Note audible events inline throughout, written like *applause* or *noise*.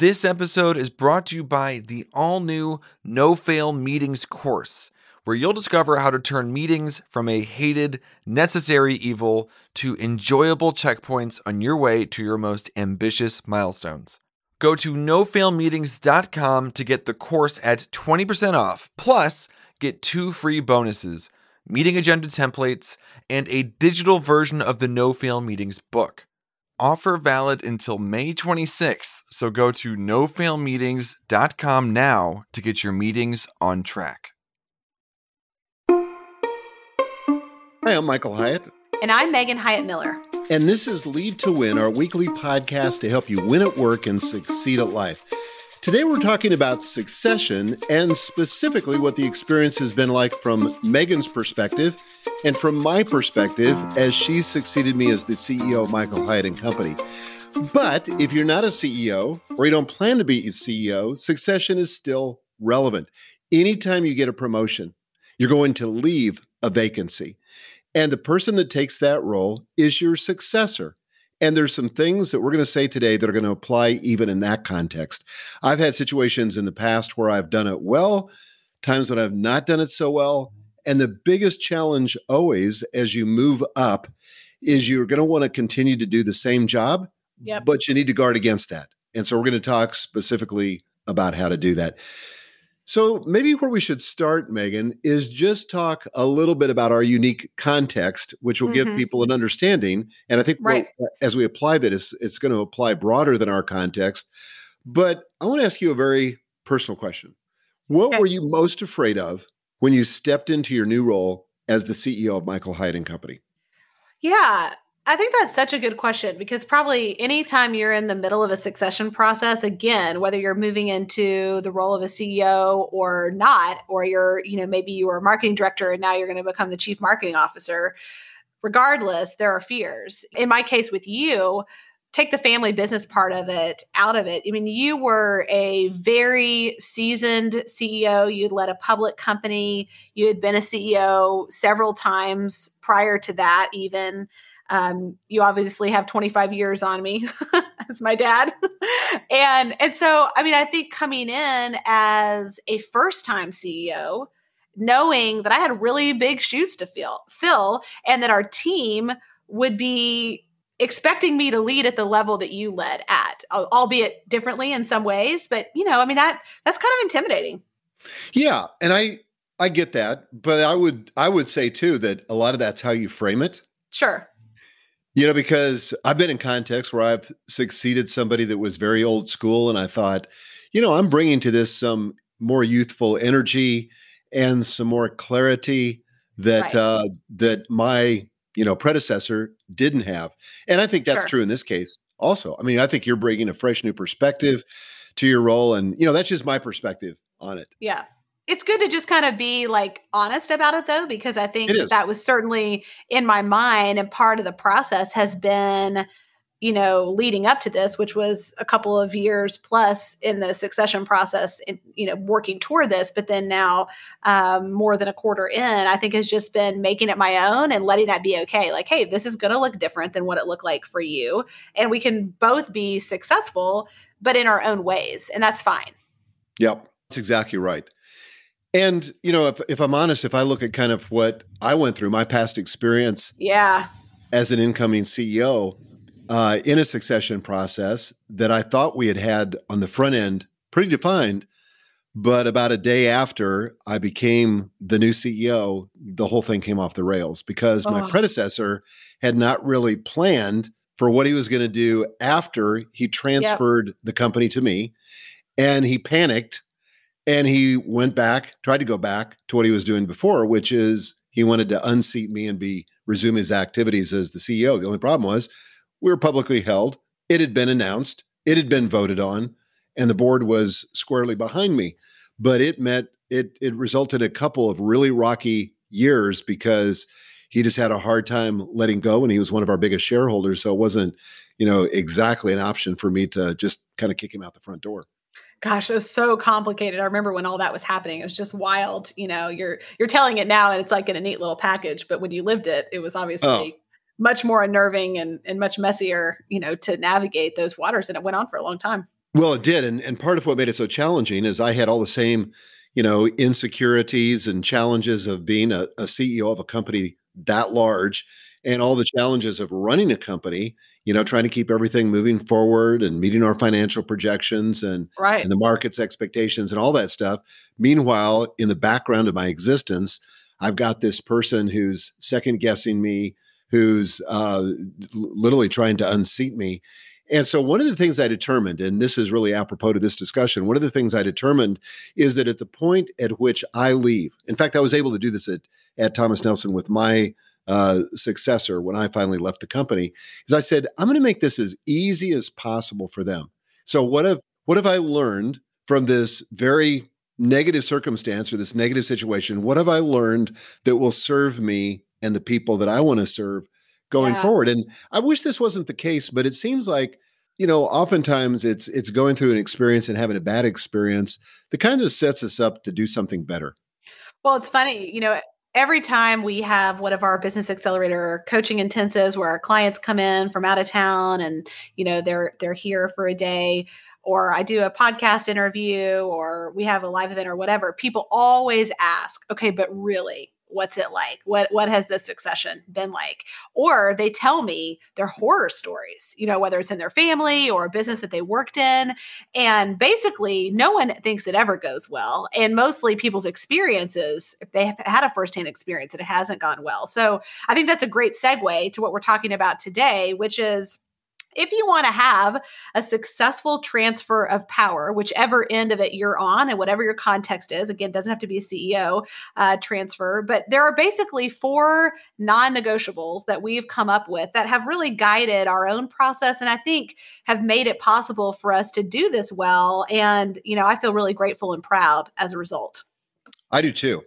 This episode is brought to you by the all new No Fail Meetings course, where you'll discover how to turn meetings from a hated, necessary evil to enjoyable checkpoints on your way to your most ambitious milestones. Go to nofailmeetings.com to get the course at 20% off, plus, get two free bonuses meeting agenda templates and a digital version of the No Fail Meetings book. Offer valid until May 26th, so go to nofailmeetings.com now to get your meetings on track. Hi, I'm Michael Hyatt. And I'm Megan Hyatt Miller. And this is Lead to Win, our weekly podcast to help you win at work and succeed at life. Today, we're talking about succession and specifically what the experience has been like from Megan's perspective and from my perspective as she succeeded me as the CEO of Michael Hyatt and Company. But if you're not a CEO or you don't plan to be a CEO, succession is still relevant. Anytime you get a promotion, you're going to leave a vacancy. And the person that takes that role is your successor. And there's some things that we're going to say today that are going to apply even in that context. I've had situations in the past where I've done it well, times when I've not done it so well. And the biggest challenge always as you move up is you're going to want to continue to do the same job, Yep. but you need to guard against that. And so we're going to talk specifically about how to do that. So maybe where we should start, Megan, is just talk a little bit about our unique context, which will give Mhm. people an understanding. And I think Right. we'll- as we apply that, it's, it's going to apply broader than our context. But I want to ask you a very personal question. What Okay. were you most afraid of when you stepped into your new role as the CEO of Michael Hyatt and Company? Yeah, I think that's such a good question because probably anytime you're in the middle of a succession process, again, whether you're moving into the role of a CEO or not, or you're, you know, maybe you were a marketing director and now you're going to become the chief marketing officer, regardless, there are fears. In my case with you, take the family business part of it out of it. I mean, you were a very seasoned CEO. You'd led a public company. You had been a CEO several times prior to that, even. Um, you obviously have 25 years on me *laughs* as my dad. and and so I mean, I think coming in as a first-time CEO, knowing that I had really big shoes to fill, fill, and that our team would be expecting me to lead at the level that you led at, albeit differently in some ways. But you know, I mean that that's kind of intimidating. Yeah, and I I get that, but I would I would say too that a lot of that's how you frame it. Sure. You know, because I've been in contexts where I've succeeded somebody that was very old school, and I thought, you know, I'm bringing to this some more youthful energy and some more clarity that Right. uh, that my you know predecessor didn't have, and I think that's Sure. true in this case also. I mean, I think you're bringing a fresh new perspective to your role, and you know, that's just my perspective on it. Yeah. It's good to just kind of be like honest about it though, because I think that, was certainly in my mind and part of the process has been, you know, leading up to this, which was a couple of years plus in the succession process, in, you know, working toward this. But then now, um, more than a quarter in, I think has just been making it my own and letting that be okay. Like, hey, this is going to look different than what it looked like for you. And we can both be successful, but in our own ways. And that's fine. Yep, that's exactly right. And you know, if if I'm honest, if I look at kind of what I went through, my past experience Yeah. as an incoming CEO uh, in a succession process that I thought we had had on the front end pretty defined, but about a day after I became the new CEO, the whole thing came off the rails because my Oh. predecessor had not really planned for what he was going to do after he transferred the company to me, and he panicked and he went back, tried to go back to what he was doing before, which is he wanted to unseat me and be resume his activities as the CEO. The only problem was we were publicly held. It had been announced, it had been voted on, and the board was squarely behind me. But it meant it it resulted a couple of really rocky years because he just had a hard time letting go and he was one of our biggest shareholders. So it wasn't, you know, exactly an option for me to just kind of kick him out the front door. Gosh, it was so complicated. I remember when all that was happening. It was just wild. You know, you're you're telling it now and it's like in a neat little package, but when you lived it, it was obviously Oh. much more unnerving and and much messier, you know, to navigate those waters and it went on for a long time. Well, it did. And, and part of what made it so challenging is I had all the same, you know, insecurities and challenges of being a, a CEO of a company that large and all the challenges of running a company, you know, trying to keep everything moving forward and meeting our financial projections and, right. and the market's expectations and all that stuff. Meanwhile, in the background of my existence, I've got this person who's second guessing me, who's uh, literally trying to unseat me. And so, one of the things I determined, and this is really apropos to this discussion, one of the things I determined is that at the point at which I leave, in fact, I was able to do this at, at Thomas Nelson with my uh, successor when I finally left the company, is I said, I'm going to make this as easy as possible for them. So, what have what have I learned from this very negative circumstance or this negative situation? What have I learned that will serve me and the people that I want to serve going yeah. forward. And I wish this wasn't the case, but it seems like you know oftentimes it's it's going through an experience and having a bad experience that kind of sets us up to do something better. Well, it's funny, you know, every time we have one of our business accelerator coaching intensives where our clients come in from out of town and you know they're they're here for a day or I do a podcast interview or we have a live event or whatever, people always ask, okay, but really, what's it like? What what has this succession been like? Or they tell me their horror stories you know whether it's in their family or a business that they worked in. And basically no one thinks it ever goes well. And mostly people's experiences if they have had a firsthand experience and it hasn't gone well. So i think that's a great segue to what we're talking about today which is if you want to have a successful transfer of power, whichever end of it you're on and whatever your context is, again, doesn't have to be a CEO uh, transfer, but there are basically four non negotiables that we've come up with that have really guided our own process and I think have made it possible for us to do this well. And, you know, I feel really grateful and proud as a result. I do too.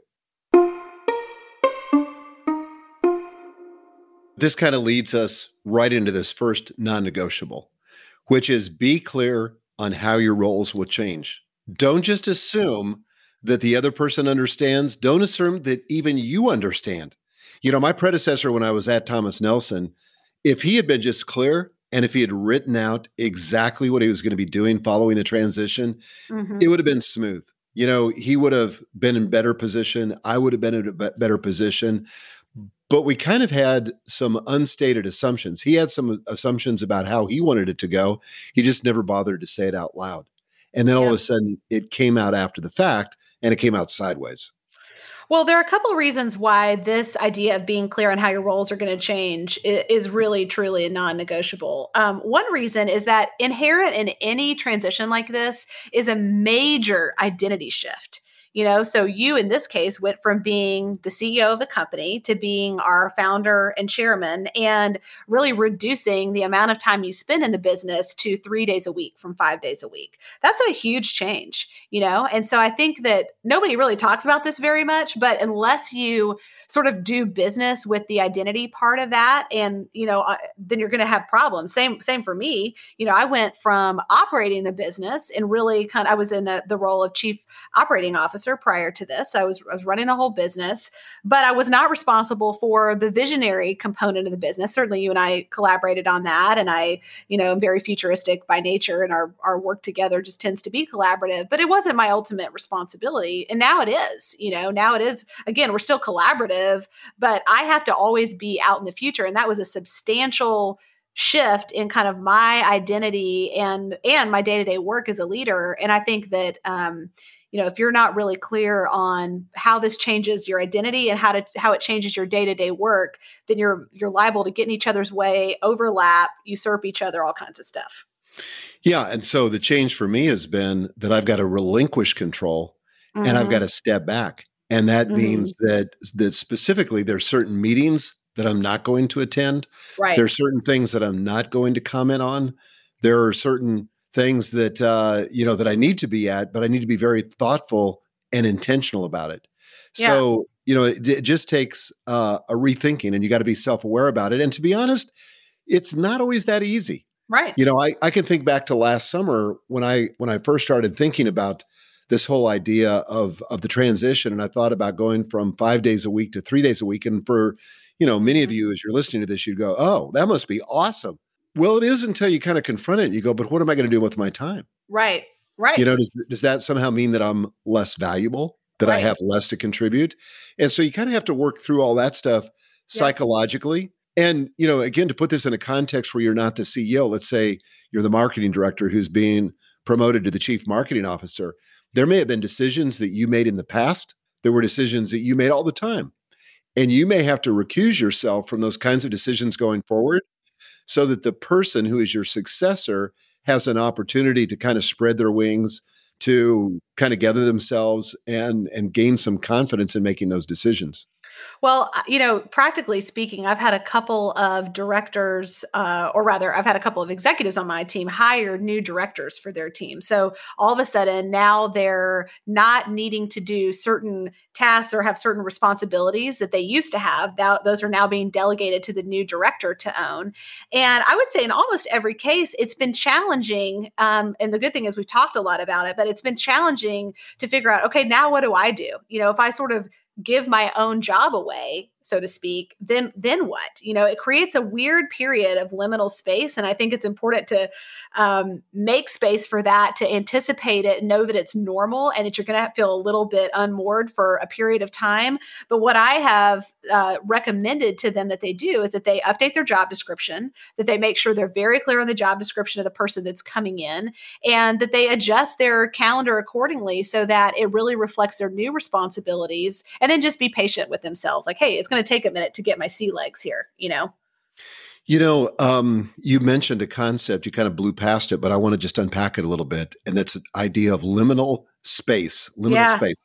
This kind of leads us right into this first non negotiable, which is be clear on how your roles will change. Don't just assume that the other person understands. Don't assume that even you understand. You know, my predecessor, when I was at Thomas Nelson, if he had been just clear and if he had written out exactly what he was going to be doing following the transition, mm-hmm. it would have been smooth. You know, he would have been in better position. I would have been in a better position but we kind of had some unstated assumptions. He had some assumptions about how he wanted it to go. He just never bothered to say it out loud. And then all of a sudden it came out after the fact and it came out sideways. Well, there are a couple of reasons why this idea of being clear on how your roles are going to change is really, truly non negotiable. Um, one reason is that inherent in any transition like this is a major identity shift you know so you in this case went from being the ceo of the company to being our founder and chairman and really reducing the amount of time you spend in the business to three days a week from five days a week. That's a huge change you know? And so i think that nobody really talks about this very much but unless you sort of do business with the identity part of that and you know uh, then you're going to have problems. Same same for me. You know i went from operating the business and really kind of i was in a, the role of chief operating officer prior to this I was, I was running the whole business but i was not responsible for the visionary component of the business certainly you and i collaborated on that and i you know am very futuristic by nature and our, our work together just tends to be collaborative but it wasn't my ultimate responsibility and now it is you know now it is again we're still collaborative but I have to always be out in the future. And that was a substantial shift in kind of my identity and and my day-to-day work as a leader and i think that um you know if you're not really clear on how this changes your identity and how to how it changes your day-to-day work then you're you're liable to get in each other's way overlap usurp each other all kinds of stuff yeah and so the change for me has been that i've got to relinquish control mm-hmm. and i've mm-hmm. got to step back and that mm-hmm. means that that specifically there's certain meetings that I'm not going to attend. Right. There are certain things that I'm not going to comment on. There are certain things that uh, you know that I need to be at, but I need to be very thoughtful and intentional about it. Yeah. So you know, it, it just takes uh, a rethinking, and you got to be self aware about it. And to be honest, it's not always that easy. Right. You know, I I can think back to last summer when I when I first started thinking about this whole idea of of the transition and i thought about going from five days a week to three days a week and for you know many of mm-hmm. you as you're listening to this you'd go oh that must be awesome Well, it is until you kind of confront it and you go, but what am I going to do with my time? Right. Right. You know, does, does that somehow mean that I'm less valuable, that right. I have less to contribute? And so you kind of have to work through all that stuff psychologically. And, you know, again, to put this in a context where you're not the CEO, let's say you're the marketing director who's being promoted to the chief marketing officer. There may have been decisions that you made in the past. There were decisions that you made all the time. And you may have to recuse yourself from those kinds of decisions going forward so that the person who is your successor has an opportunity to kind of spread their wings, to kind of gather themselves and and gain some confidence in making those decisions. Well, uh, you know, practically speaking, I've had a couple of directors, uh, or rather, I've had a couple of executives on my team hire new directors for their team. So all of a sudden, now they're not needing to do certain tasks or have certain responsibilities that they used to have. Those are now being delegated to the new director to own. And I would say in almost every case, it's been challenging. Um, and the good thing is we've talked a lot about it, but it's been challenging to figure out, okay, now what do I do? You know, if I sort of give my own job away so to speak then then what? You know it creates a weird period of liminal space and i think it's important to um, make space for that to anticipate it know that it's normal and that you're going to feel a little bit unmoored for a period of time. But what i have uh, recommended to them that they do is that they update their job description that they make sure they're very clear on the job description of the person that's coming in and that they adjust their calendar accordingly so that it really reflects their new responsibilities and then just be patient with themselves. Like hey it's going to take a minute to get my sea legs here, you know? You know, um, you mentioned a concept, you kind of blew past it, but I want to just unpack it a little bit. And that's the idea of liminal space, liminal yeah. space.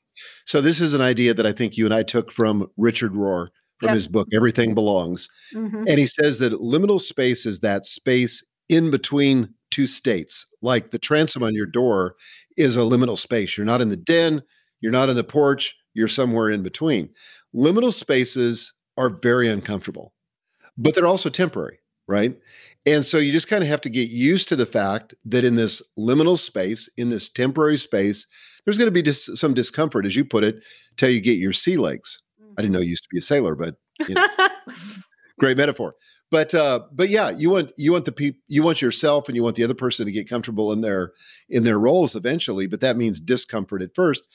So, this is an idea that I think you and I took from Richard Rohr from yep. his book, Everything Belongs. Mm-hmm. And he says that liminal space is that space in between two states. Like the transom on your door is a liminal space. You're not in the den, you're not in the porch, you're somewhere in between. Liminal spaces are very uncomfortable, but they're also temporary, right? And so you just kind of have to get used to the fact that in this liminal space, in this temporary space, there's going to be dis- some discomfort, as you put it, till you get your sea legs. I didn't know you used to be a sailor, but you know, *laughs* great metaphor. But uh, but yeah, you want you want the people you want yourself and you want the other person to get comfortable in their in their roles eventually. But that means discomfort at first,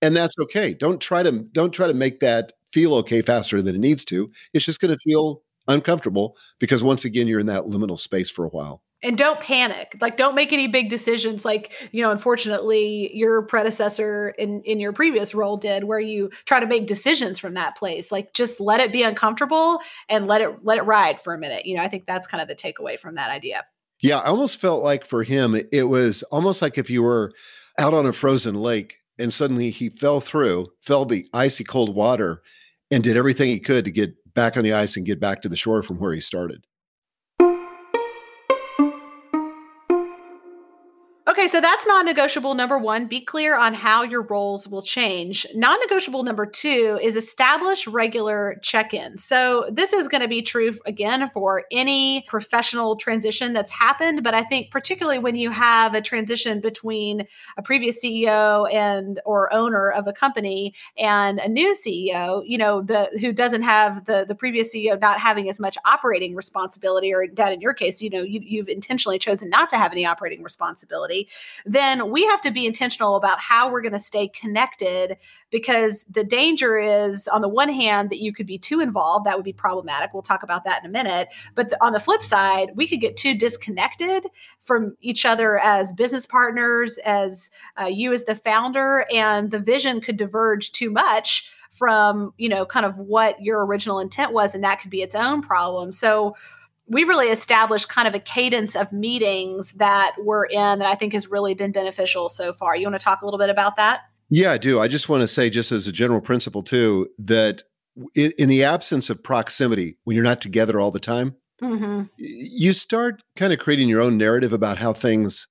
and that's okay. Don't try to don't try to make that feel okay faster than it needs to. It's just going to feel uncomfortable because once again, you're in that liminal space for a while. And don't panic. Like, don't make any big decisions. Like, you know, unfortunately, your predecessor in in your previous role did, where you try to make decisions from that place. Like, just let it be uncomfortable and let it let it ride for a minute. You know, I think that's kind of the takeaway from that idea. Yeah, I almost felt like for him, it was almost like if you were out on a frozen lake and suddenly he fell through, fell the icy cold water, and did everything he could to get back on the ice and get back to the shore from where he started. So that's non negotiable number one. Be clear on how your roles will change. Non negotiable number two is establish regular check ins. So, this is going to be true again for any professional transition that's happened, but I think particularly when you have a transition between a previous CEO and or owner of a company and a new CEO, you know, the who doesn't have the the previous CEO not having as much operating responsibility, or that in your case, you know, you, you've intentionally chosen not to have any operating responsibility then we have to be intentional about how we're going to stay connected because the danger is on the one hand that you could be too involved that would be problematic we'll talk about that in a minute but the, on the flip side we could get too disconnected from each other as business partners as uh, you as the founder and the vision could diverge too much from you know kind of what your original intent was and that could be its own problem. So we've really established kind of a cadence of meetings that we're in that I think has really been beneficial so far. You want to talk a little bit about that? Yeah, I do. I just want to say, just as a general principle, too, that in, the absence of proximity, when you're not together all the time, mm-hmm. you start kind of creating your own narrative about how things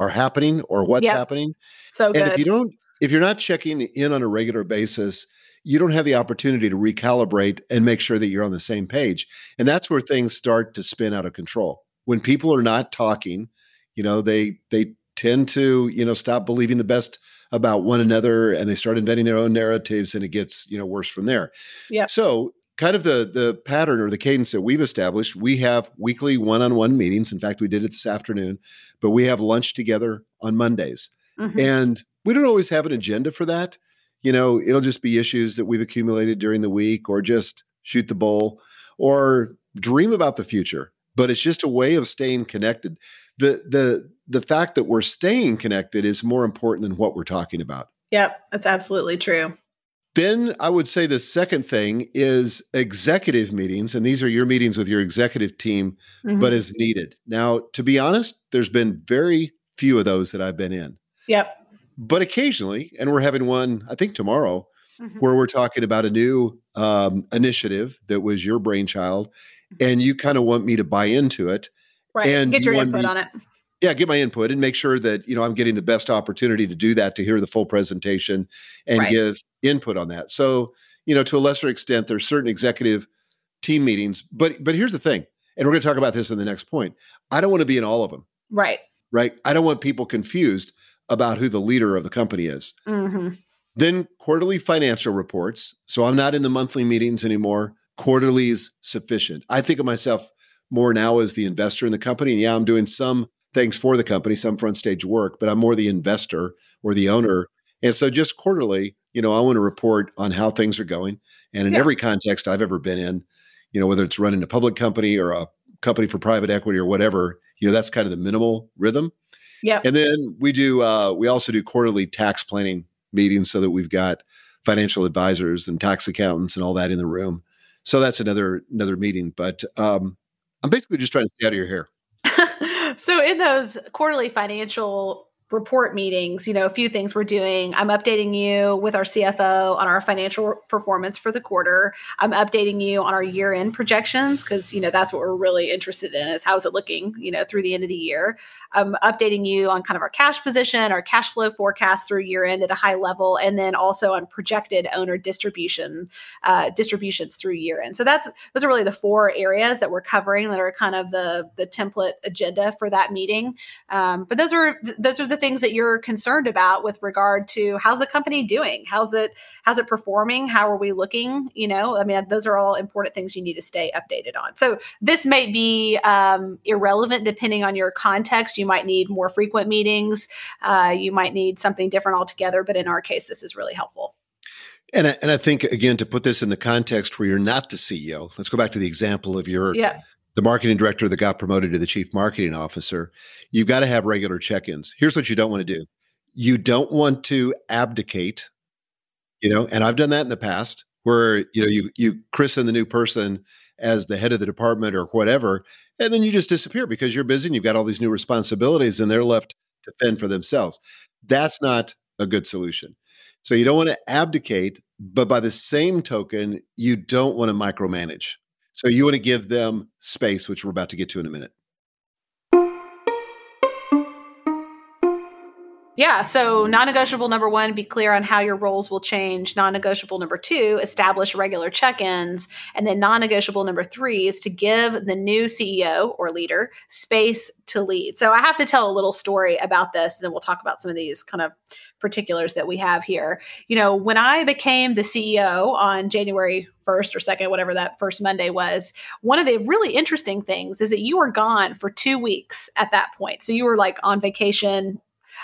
are happening or what's yep. happening. So, good. and if you don't, if you're not checking in on a regular basis, you don't have the opportunity to recalibrate and make sure that you're on the same page. And that's where things start to spin out of control. When people are not talking, you know, they they tend to, you know, stop believing the best about one another and they start inventing their own narratives and it gets, you know, worse from there. Yeah. So kind of the the pattern or the cadence that we've established. We have weekly one-on-one meetings. In fact, we did it this afternoon, but we have lunch together on Mondays. Mm-hmm. And we don't always have an agenda for that. You know, it'll just be issues that we've accumulated during the week or just shoot the bull or dream about the future. But it's just a way of staying connected. The the the fact that we're staying connected is more important than what we're talking about. Yep, that's absolutely true. Then I would say the second thing is executive meetings, and these are your meetings with your executive team, mm-hmm. but as needed. Now, to be honest, there's been very few of those that I've been in. Yep. But occasionally, and we're having one, I think tomorrow, mm-hmm. where we're talking about a new um, initiative that was your brainchild, mm-hmm. and you kind of want me to buy into it. Right. And get your input me, on it yeah get my input and make sure that you know i'm getting the best opportunity to do that to hear the full presentation and right. give input on that so you know to a lesser extent there's certain executive team meetings but but here's the thing and we're going to talk about this in the next point i don't want to be in all of them right right i don't want people confused about who the leader of the company is mm-hmm. then quarterly financial reports so i'm not in the monthly meetings anymore quarterly is sufficient i think of myself more now as the investor in the company and yeah i'm doing some things for the company, some front stage work, but I'm more the investor or the owner. And so just quarterly, you know, I want to report on how things are going. And in yeah. every context I've ever been in, you know, whether it's running a public company or a company for private equity or whatever, you know, that's kind of the minimal rhythm. Yeah. And then we do, uh, we also do quarterly tax planning meetings so that we've got financial advisors and tax accountants and all that in the room. So that's another another meeting. But um, I'm basically just trying to stay out of your hair *laughs* so in those quarterly financial report meetings, you know, a few things we're doing. I'm updating you with our CFO on our financial performance for the quarter. I'm updating you on our year end projections because, you know, that's what we're really interested in is how's it looking, you know, through the end of the year. I'm updating you on kind of our cash position, our cash flow forecast through year end at a high level, and then also on projected owner distribution uh, distributions through year end. So that's those are really the four areas that we're covering that are kind of the the template agenda for that meeting. Um, but those are those are the things that you're concerned about with regard to how's the company doing? How's it how's it performing? How are we looking? You know, I mean, those are all important things you need to stay updated on. So this may be um, irrelevant depending on your context. You might need more frequent meetings. Uh, you might need something different altogether. But in our case, this is really helpful. And I, and I think again to put this in the context where you're not the CEO. Let's go back to the example of your yeah the marketing director that got promoted to the chief marketing officer, you've got to have regular check ins. Here's what you don't want to do you don't want to abdicate, you know, and I've done that in the past where, you know, you, you christen the new person as the head of the department or whatever, and then you just disappear because you're busy and you've got all these new responsibilities and they're left to fend for themselves. That's not a good solution. So you don't want to abdicate, but by the same token, you don't want to micromanage. So you want to give them space, which we're about to get to in a minute. Yeah. So, non negotiable number one, be clear on how your roles will change. Non negotiable number two, establish regular check ins. And then, non negotiable number three is to give the new CEO or leader space to lead. So, I have to tell a little story about this, and then we'll talk about some of these kind of particulars that we have here. You know, when I became the CEO on January 1st or 2nd, whatever that first Monday was, one of the really interesting things is that you were gone for two weeks at that point. So, you were like on vacation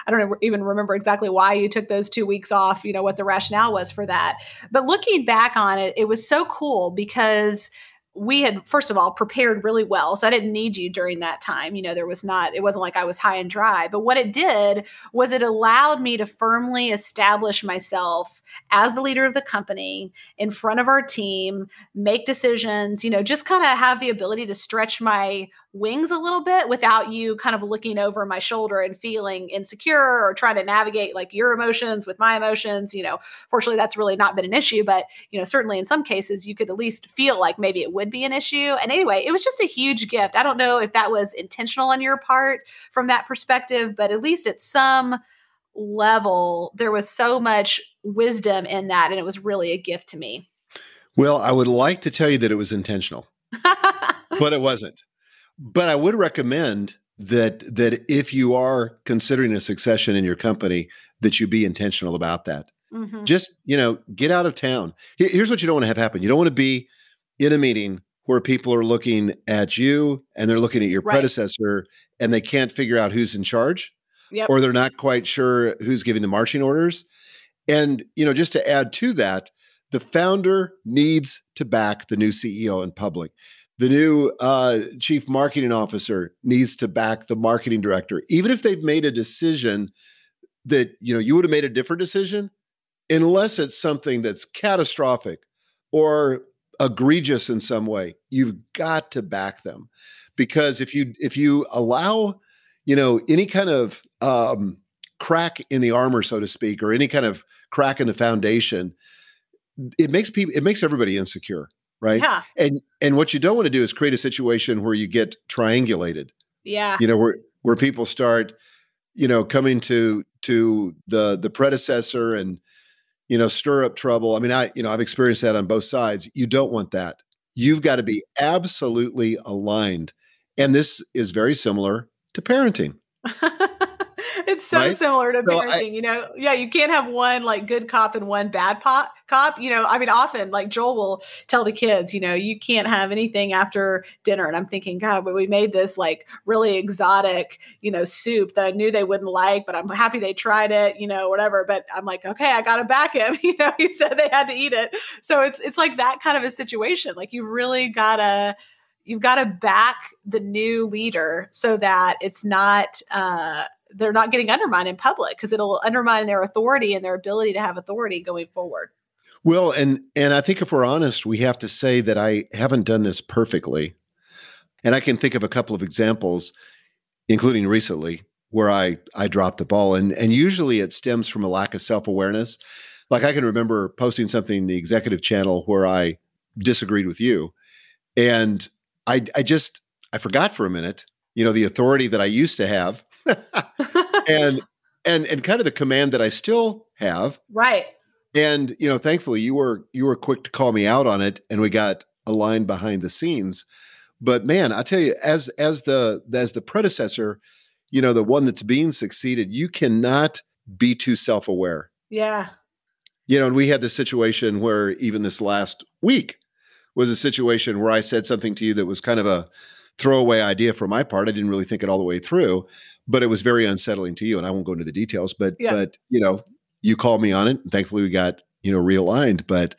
I don't even remember exactly why you took those two weeks off, you know, what the rationale was for that. But looking back on it, it was so cool because we had first of all prepared really well so i didn't need you during that time you know there was not it wasn't like i was high and dry but what it did was it allowed me to firmly establish myself as the leader of the company in front of our team make decisions you know just kind of have the ability to stretch my wings a little bit without you kind of looking over my shoulder and feeling insecure or trying to navigate like your emotions with my emotions you know. Fortunately that's really not been an issue but you know certainly in some cases you could at least feel like maybe it would be an issue. And anyway it was just a huge gift. I don't know if that was intentional on your part from that perspective but at least at some level there was so much wisdom in that and it was really a gift to me. Well i would like to tell you that it was intentional *laughs* but it wasn't but I would recommend that that if you are considering a succession in your company, that you be intentional about that. Mm-hmm. Just you know, get out of town. Here's what you don't want to have happen. You don't want to be in a meeting where people are looking at you and they're looking at your Right. predecessor and they can't figure out who's in charge Yep. or they're not quite sure who's giving the marching orders. And, you know, just to add to that, the founder needs to back the new CEO in public. The new uh, chief marketing officer needs to back the marketing director, even if they've made a decision that you know you would have made a different decision, unless it's something that's catastrophic or egregious in some way. You've got to back them because if you if you allow you know any kind of um, crack in the armor, so to speak, or any kind of crack in the foundation, it makes people it makes everybody insecure, right? Yeah. And and what you don't want to do is create a situation where you get triangulated, Yeah. you know, where where people start, you know, coming to to the the predecessor and you know stir up trouble. I mean, I you know I've experienced that on both sides. You don't want that. You've got to be absolutely aligned, and this is very similar to parenting. *laughs* *laughs* it's so Right? similar to So I- parenting, you know. Yeah, you can't have one like good cop and one bad pop, cop. You know, I mean, often like Joel will tell the kids, you know, you can't have anything after dinner. And I'm thinking, God, but we made this like really exotic, you know, soup that I knew they wouldn't like, but I'm happy they tried it, you know, whatever. But I'm like, okay, I got to back him. *laughs* You know, he said they had to eat it, so it's it's like that kind of a situation. Like you really gotta you've got to back the new leader so that it's not uh, they're not getting undermined in public because it'll undermine their authority and their ability to have authority going forward. Well, and and I think if we're honest, we have to say that I haven't done this perfectly. And I can think of a couple of examples, including recently, where I I dropped the ball. And and usually it stems from a lack of self-awareness. Like I can remember posting something in the executive channel where I disagreed with you. And I I just I forgot for a minute, you know, the authority that I used to have *laughs* and and and kind of the command that I still have right. and you know thankfully you were you were quick to call me out on it and we got aligned behind the scenes but man i tell you as as the as the predecessor you know the one that's being succeeded you cannot be too self-aware Yeah. you know and we had this situation where even this last week was a situation where i said something to you that was kind of a throwaway idea for my part. I didn't really think it all the way through but it was very unsettling to you and i won't go into the details but Yeah. but you know you called me on it and thankfully we got you know realigned but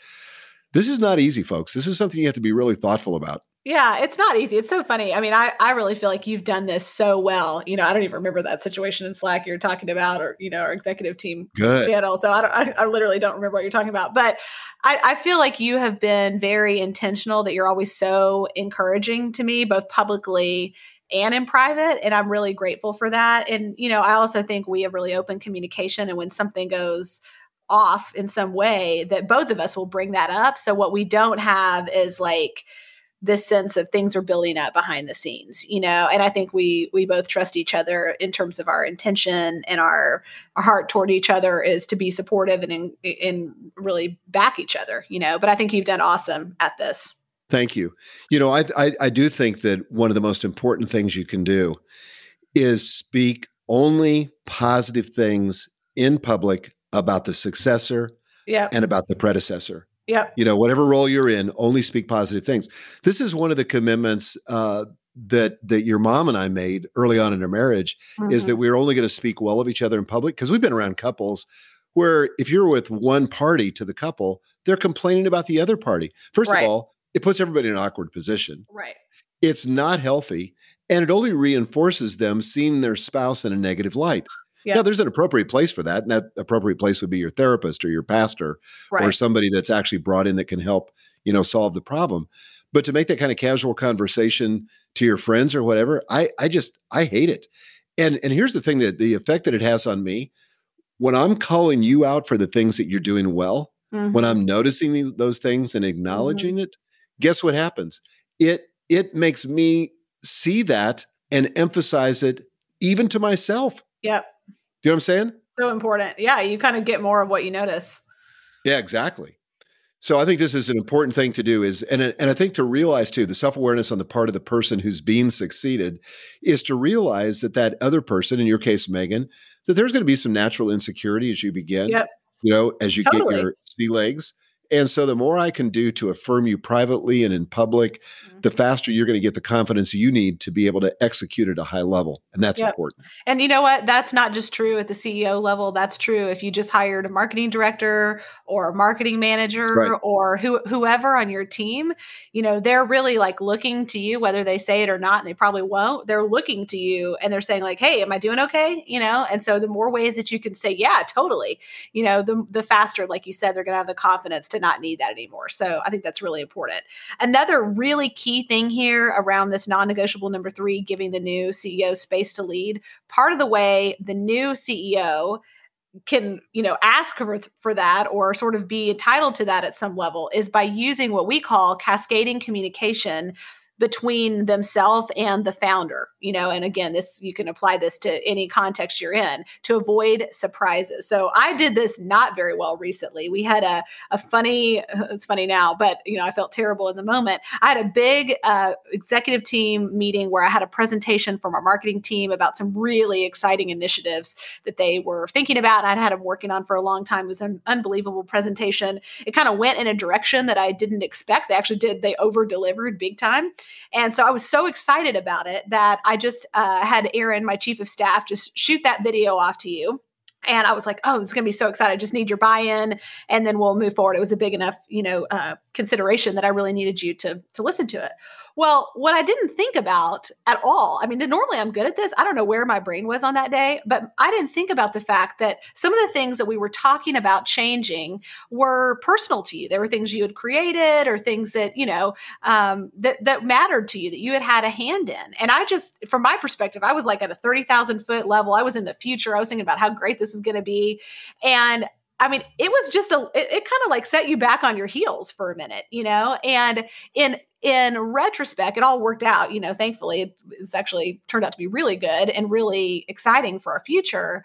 this is not easy folks. This is something you have to be really thoughtful about Yeah, it's not easy. It's so funny. I mean, I, I really feel like you've done this so well. You know, I don't even remember that situation in Slack you're talking about, or you know, our executive team good channel. So I, don't, I, I literally don't remember what you're talking about. But I, I feel like you have been very intentional. That you're always so encouraging to me, both publicly and in private, and I'm really grateful for that. And you know, I also think we have really open communication, and when something goes off in some way, that both of us will bring that up. So what we don't have is like this sense of things are building up behind the scenes you know and i think we we both trust each other in terms of our intention and our, our heart toward each other is to be supportive and in, and really back each other you know but i think you've done awesome at this Thank you. You know, I, I I do think that one of the most important things you can do is speak only positive things in public about the successor yep and about the predecessor. Yep You know, whatever role you're in, only speak positive things. This is one of the commitments uh, that that your mom and I made early on in our marriage is Mhm. that we're only going to speak well of each other in public because we've been around couples where if you're with one party to the couple, they're complaining about the other party. First Right. of all, it puts everybody in an awkward position. right It's not healthy, and it only reinforces them seeing their spouse in a negative light. Yeah. Now, there's an appropriate place for that, and that appropriate place would be your therapist or your pastor or somebody that's actually brought in that can help, you know, solve the problem. But to make that kind of casual conversation to your friends or whatever, I I just I hate it. And and here's the thing that the effect that it has on me when I'm calling you out for the things that you're doing well, when Mhm. I'm noticing these, those things and acknowledging it, guess what happens? It it makes me see that and emphasize it even to myself. yep you know what I'm saying? so important yeah you kind of get more of what you notice Yeah, exactly. So I think this is an important thing to do is and and I think to realize too the self-awareness on the part of the person who's being succeeded is to realize that that other person in your case Megan that there's going to be some natural insecurity as you begin. Yep. You know, as you Totally. get your sea legs And so the more I can do to affirm you privately and in public, mm-hmm. the faster you're going to get the confidence you need to be able to execute at a high level. And that's yep. important. And you know what? That's not just true at the CEO level. That's true if you just hired a marketing director or a marketing manager right. or who, whoever on your team, you know, they're really like looking to you, whether they say it or not, and they probably won't. They're looking to you and they're saying, like, hey, am I doing okay? You know, and so the more ways that you can say, yeah, totally, you know, the, the faster, like you said, they're going to have the confidence to not need that anymore. So I think that's really important. Another really key thing here around this non negotiable number three, giving the new CEO space to lead, part of the way the new CEO can you know ask for, for that or sort of be entitled to that at some level is by using what we call cascading communication between themselves and the founder you know and again this you can apply this to any context you're in to avoid surprises. So i did this not very well recently. We had a, a funny *laughs* it's funny now but you know i felt terrible in the moment. I had a big uh, executive team meeting where i had a presentation from our marketing team about some really exciting initiatives that they were thinking about and i'd had them working on for a long time. It was an unbelievable presentation. It kind of went in a direction that i didn't expect. They actually did they over delivered big time and so I was so excited about it that I just uh, had Aaron, my chief of staff, just shoot that video off to you. And I was like, oh, this is going to be so excited. I just need your buy in and then we'll move forward. It was a big enough, you know, uh, consideration that I really needed you to, to listen to it. Well, what I didn't think about at all, I mean, normally I'm good at this. I don't know where my brain was on that day, but I didn't think about the fact that some of the things that we were talking about changing were personal to you. There were things you had created or things that, you know, um, that, that mattered to you that you had had a hand in. And I just, from my perspective, I was like at a 30,000 foot level. I was in the future. I was thinking about how great this is going to be. And I mean, it was just a it, it kind of like set you back on your heels for a minute, you know? And in in retrospect, it all worked out, you know, thankfully it was actually turned out to be really good and really exciting for our future.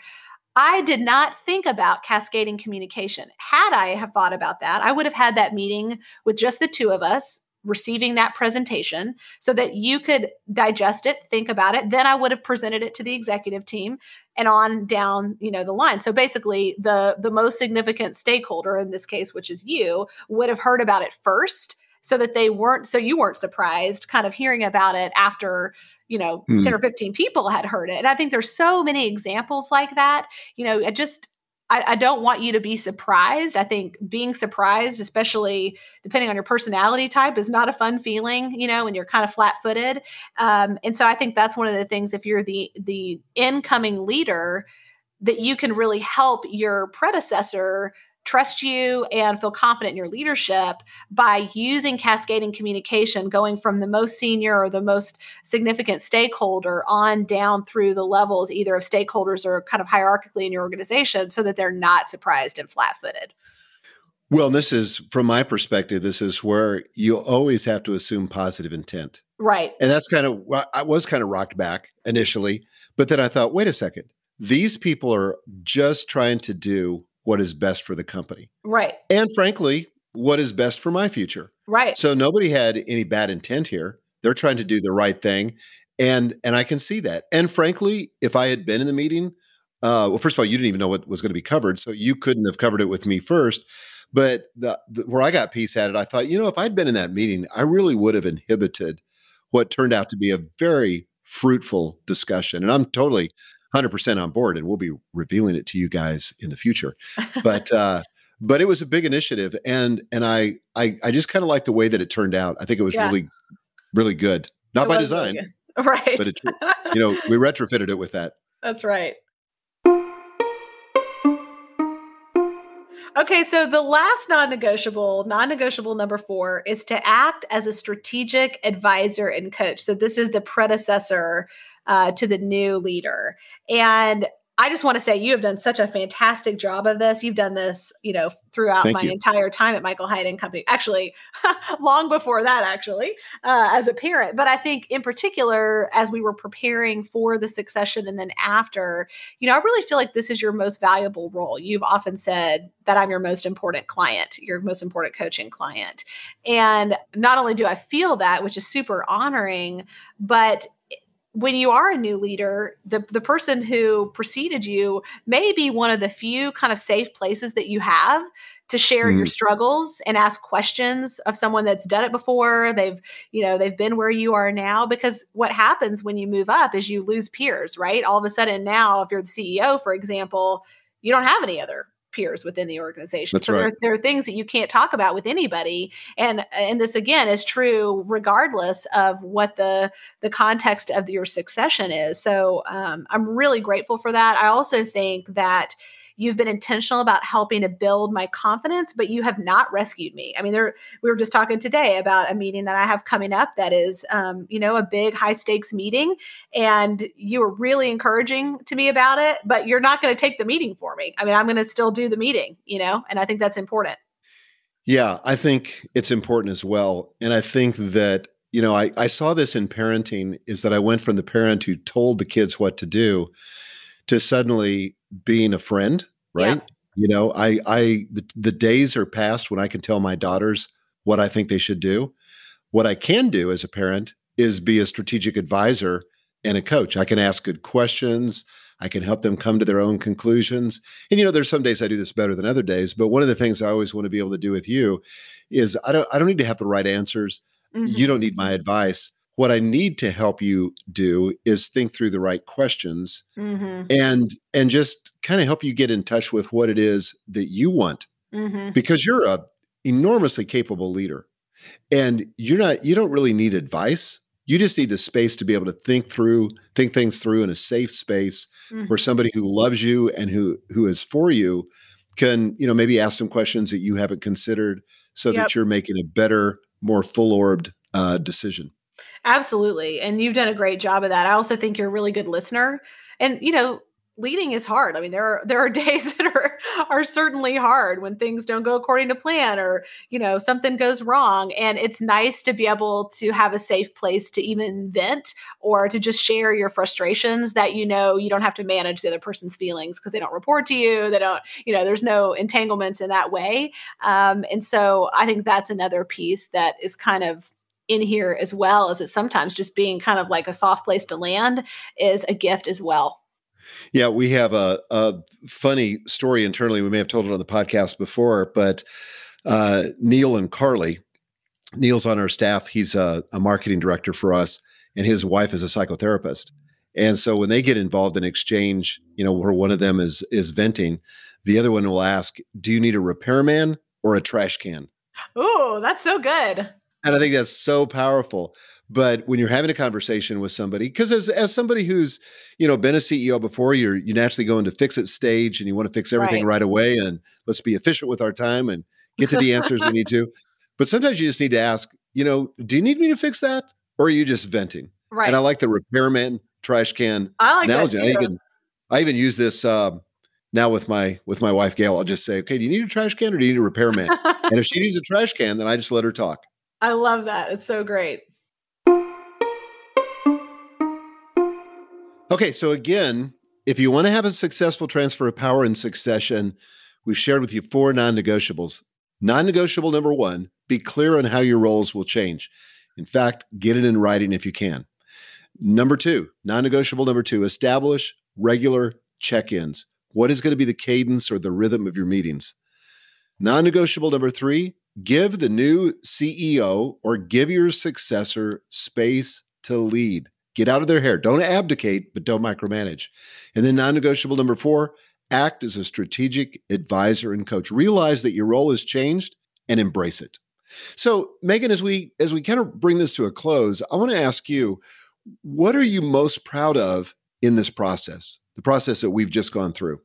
I did not think about cascading communication. Had I have thought about that, I would have had that meeting with just the two of us receiving that presentation so that you could digest it, think about it. Then I would have presented it to the executive team and on down, you know, the line. So basically the the most significant stakeholder in this case, which is you, would have heard about it first so that they weren't so you weren't surprised kind of hearing about it after you know mm. 10 or 15 people had heard it and i think there's so many examples like that you know it just I, I, don't want you to be surprised. I think being surprised, especially depending on your personality type, is not a fun feeling. You know, when you're kind of flat-footed. Um, and so I think that's one of the things. If you're the the incoming leader, that you can really help your predecessor trust you and feel confident in your leadership by using cascading communication, going from the most senior or the most significant stakeholder on down through the levels, either of stakeholders or kind of hierarchically in your organization, so that they're not surprised and flat footed. Well, this is from my perspective, this is where you always have to assume positive intent. Right. And that's kind of, I was kind of rocked back initially, but then I thought, wait a second. These people are just trying to do what is best for the company. Right. And frankly, what is best for my future. Right. So nobody had any bad intent here. They're trying to do the right thing. And and I can see that. And frankly, if I had been in the meeting, uh, well, first of all, you didn't even know what was going to be covered, so you couldn't have covered it with me first. But the, the, where I got peace at it, I thought, you know, if I'd been in that meeting, I really would have inhibited what turned out to be a very fruitful discussion. And I'm totally 100% on board and we'll be revealing it to you guys in the future. *laughs* But uh but it was a big initiative and and i i, I just kind of like the way that it turned out. I think it was yeah. really really good. Not it by design *laughs* right. but it *laughs* you know we retrofitted it with that. That's right. Okay, so the last non negotiable, non negotiable number four is to act as a strategic advisor and coach. So this is the predecessor uh, to the new leader. And I just want to say you have done such a fantastic job of this. You've done this, you know, throughout Thank my you. entire time at Michael Hyatt and Company. Actually, *laughs* long before that, actually, uh, as a parent. But I think, in particular, as we were preparing for the succession and then after, you know, I really feel like this is your most valuable role. You've often said that I'm your most important client, your most important coaching client, and not only do I feel that, which is super honoring, but when you are a new leader, the, the person who preceded you may be one of the few kind of safe places that you have to share mm. your struggles and ask questions of someone that's done it before. They've, you know, they've been where you are now because what happens when you move up is you lose peers, right? All of a sudden now, if you're the CEO, for example, you don't have any other peers within the organization. That's so right. there, there, are things that you can't talk about with anybody. And and this again is true regardless of what the the context of your succession is. So um, I'm really grateful for that. I also think that You've been intentional about helping to build my confidence, but you have not rescued me. I mean, there we were just talking today about a meeting that I have coming up that is, um, you know, a big high stakes meeting, and you were really encouraging to me about it. But you're not going to take the meeting for me. I mean, I'm going to still do the meeting, you know, and I think that's important. Yeah, I think it's important as well, and I think that you know I, I saw this in parenting is that I went from the parent who told the kids what to do to suddenly being a friend, right? Yeah. You know, I I the, the days are past when I can tell my daughters what I think they should do. What I can do as a parent is be a strategic advisor and a coach. I can ask good questions. I can help them come to their own conclusions. And you know, there's some days I do this better than other days, but one of the things I always want to be able to do with you is I don't I don't need to have the right answers. Mm-hmm. You don't need my advice what I need to help you do is think through the right questions mm-hmm. and and just kind of help you get in touch with what it is that you want mm-hmm. because you're a enormously capable leader and you're not you don't really need advice you just need the space to be able to think through think things through in a safe space mm-hmm. where somebody who loves you and who who is for you can you know maybe ask some questions that you haven't considered so yep. that you're making a better more full-orbed uh, decision Absolutely. And you've done a great job of that. I also think you're a really good listener. And, you know, leading is hard. I mean, there are there are *laughs* days that are are certainly hard when things don't go according to plan or, you know, something goes wrong. And it's nice to be able to have a safe place to even vent or to just share your frustrations that you know you don't have to manage the other person's feelings because they don't report to you. They don't, you know, there's no entanglements in that way. Um, and so I think that's another piece that is kind of in here as well as it sometimes just being kind of like a soft place to land is a gift as well. Yeah, we have a, a funny story internally. We may have told it on the podcast before, but uh, Neil and Carly, Neil's on our staff. He's a, a marketing director for us, and his wife is a psychotherapist. And so when they get involved in exchange, you know, where one of them is is venting, the other one will ask, "Do you need a repairman or a trash can?" Oh, that's so good. And I think that's so powerful. But when you're having a conversation with somebody, because as as somebody who's you know been a CEO before, you're you naturally go into fix it stage and you want to fix everything right. right away and let's be efficient with our time and get to the answers we need to. But sometimes you just need to ask, you know, do you need me to fix that, or are you just venting? Right. And I like the repairman trash can I like analogy. That too. I even I even use this. Uh, now with my with my wife Gail, I'll just say, okay, do you need a trash can or do you need a repairman? and if she needs a trash can, then I just let her talk. I love that. It's so great. Okay, so again, if you want to have a successful transfer of power and succession, we've shared with you four non negotiables. Non negotiable number one, be clear on how your roles will change. In fact, get it in writing if you can. Number two, non negotiable number two, establish regular check ins. What is going to be the cadence or the rhythm of your meetings? Non negotiable number three, Give the new CEO or give your successor space to lead. Get out of their hair. Don't abdicate, but don't micromanage. And then non negotiable number four, act as a strategic advisor and coach. Realize that your role has changed and embrace it. So, Megan, as we as we kind of bring this to a close, I want to ask you, what are you most proud of in this process, the process that we've just gone through?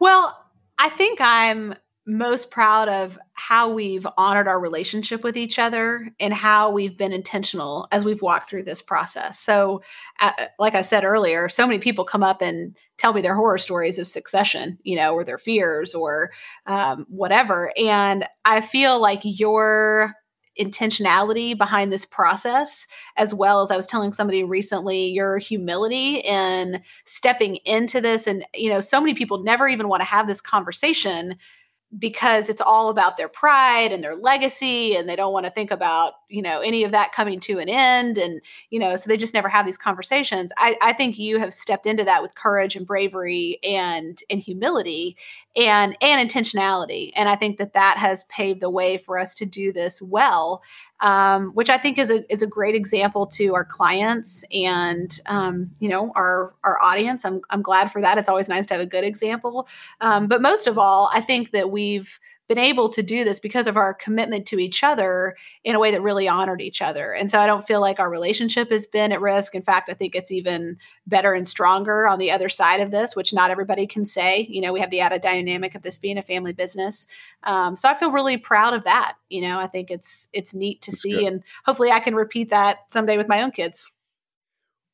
Well, I think I'm most proud of how we've honored our relationship with each other and how we've been intentional as we've walked through this process. So, uh, like I said earlier, so many people come up and tell me their horror stories of succession, you know, or their fears or um, whatever. And I feel like your intentionality behind this process, as well as I was telling somebody recently, your humility in stepping into this. And, you know, so many people never even want to have this conversation because it's all about their pride and their legacy and they don't want to think about you know any of that coming to an end and you know so they just never have these conversations. I, I think you have stepped into that with courage and bravery and and humility and and intentionality and i think that that has paved the way for us to do this well um, which I think is a is a great example to our clients and um, you know our our audience. I'm I'm glad for that. It's always nice to have a good example, um, but most of all, I think that we've been able to do this because of our commitment to each other in a way that really honored each other. And so I don't feel like our relationship has been at risk. In fact, I think it's even better and stronger on the other side of this, which not everybody can say. You know, we have the added dynamic of this being a family business. Um, so I feel really proud of that. You know, I think it's it's neat to That's see, good. and hopefully I can repeat that someday with my own kids.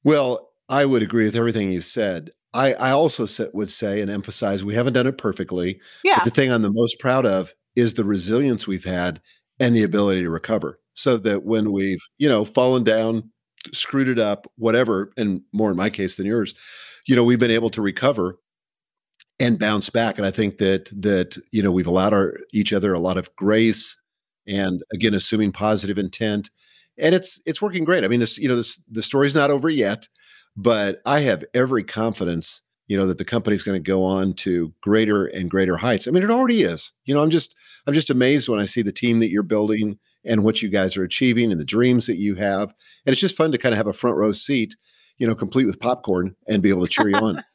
Well, I would agree with everything you said. I, I also would say and emphasize we haven't done it perfectly. Yeah. But the thing I'm the most proud of is the resilience we've had and the ability to recover. So that when mm-hmm. we've, you know, fallen down, screwed it up, whatever, and more in my case than yours, you know, we've been able to recover and bounce back. And I think that that, you know, we've allowed our each other a lot of grace and again, assuming positive intent. And it's it's working great. I mean, this, you know, this the story's not over yet but I have every confidence, you know, that the company's going to go on to greater and greater heights. I mean, it already is. You know, I'm just I'm just amazed when I see the team that you're building and what you guys are achieving and the dreams that you have. And it's just fun to kind of have a front row seat, you know, complete with popcorn and be able to cheer you on. *laughs*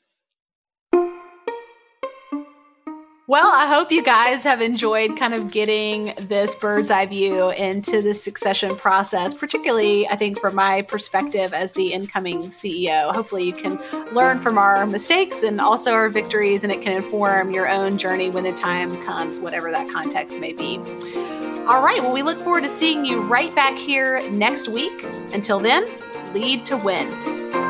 Well, I hope you guys have enjoyed kind of getting this bird's eye view into the succession process, particularly, I think, from my perspective as the incoming CEO. Hopefully, you can learn from our mistakes and also our victories, and it can inform your own journey when the time comes, whatever that context may be. All right. Well, we look forward to seeing you right back here next week. Until then, lead to win.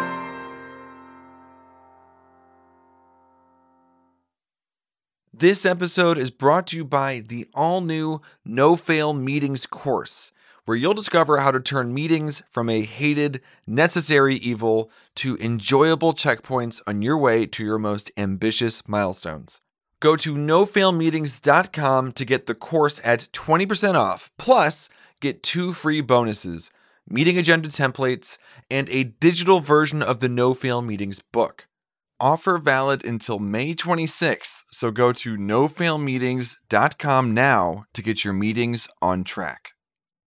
This episode is brought to you by the all new No Fail Meetings course, where you'll discover how to turn meetings from a hated, necessary evil to enjoyable checkpoints on your way to your most ambitious milestones. Go to nofailmeetings.com to get the course at 20% off, plus get two free bonuses meeting agenda templates and a digital version of the No Fail Meetings book. Offer valid until May 26th, so go to nofailmeetings.com now to get your meetings on track.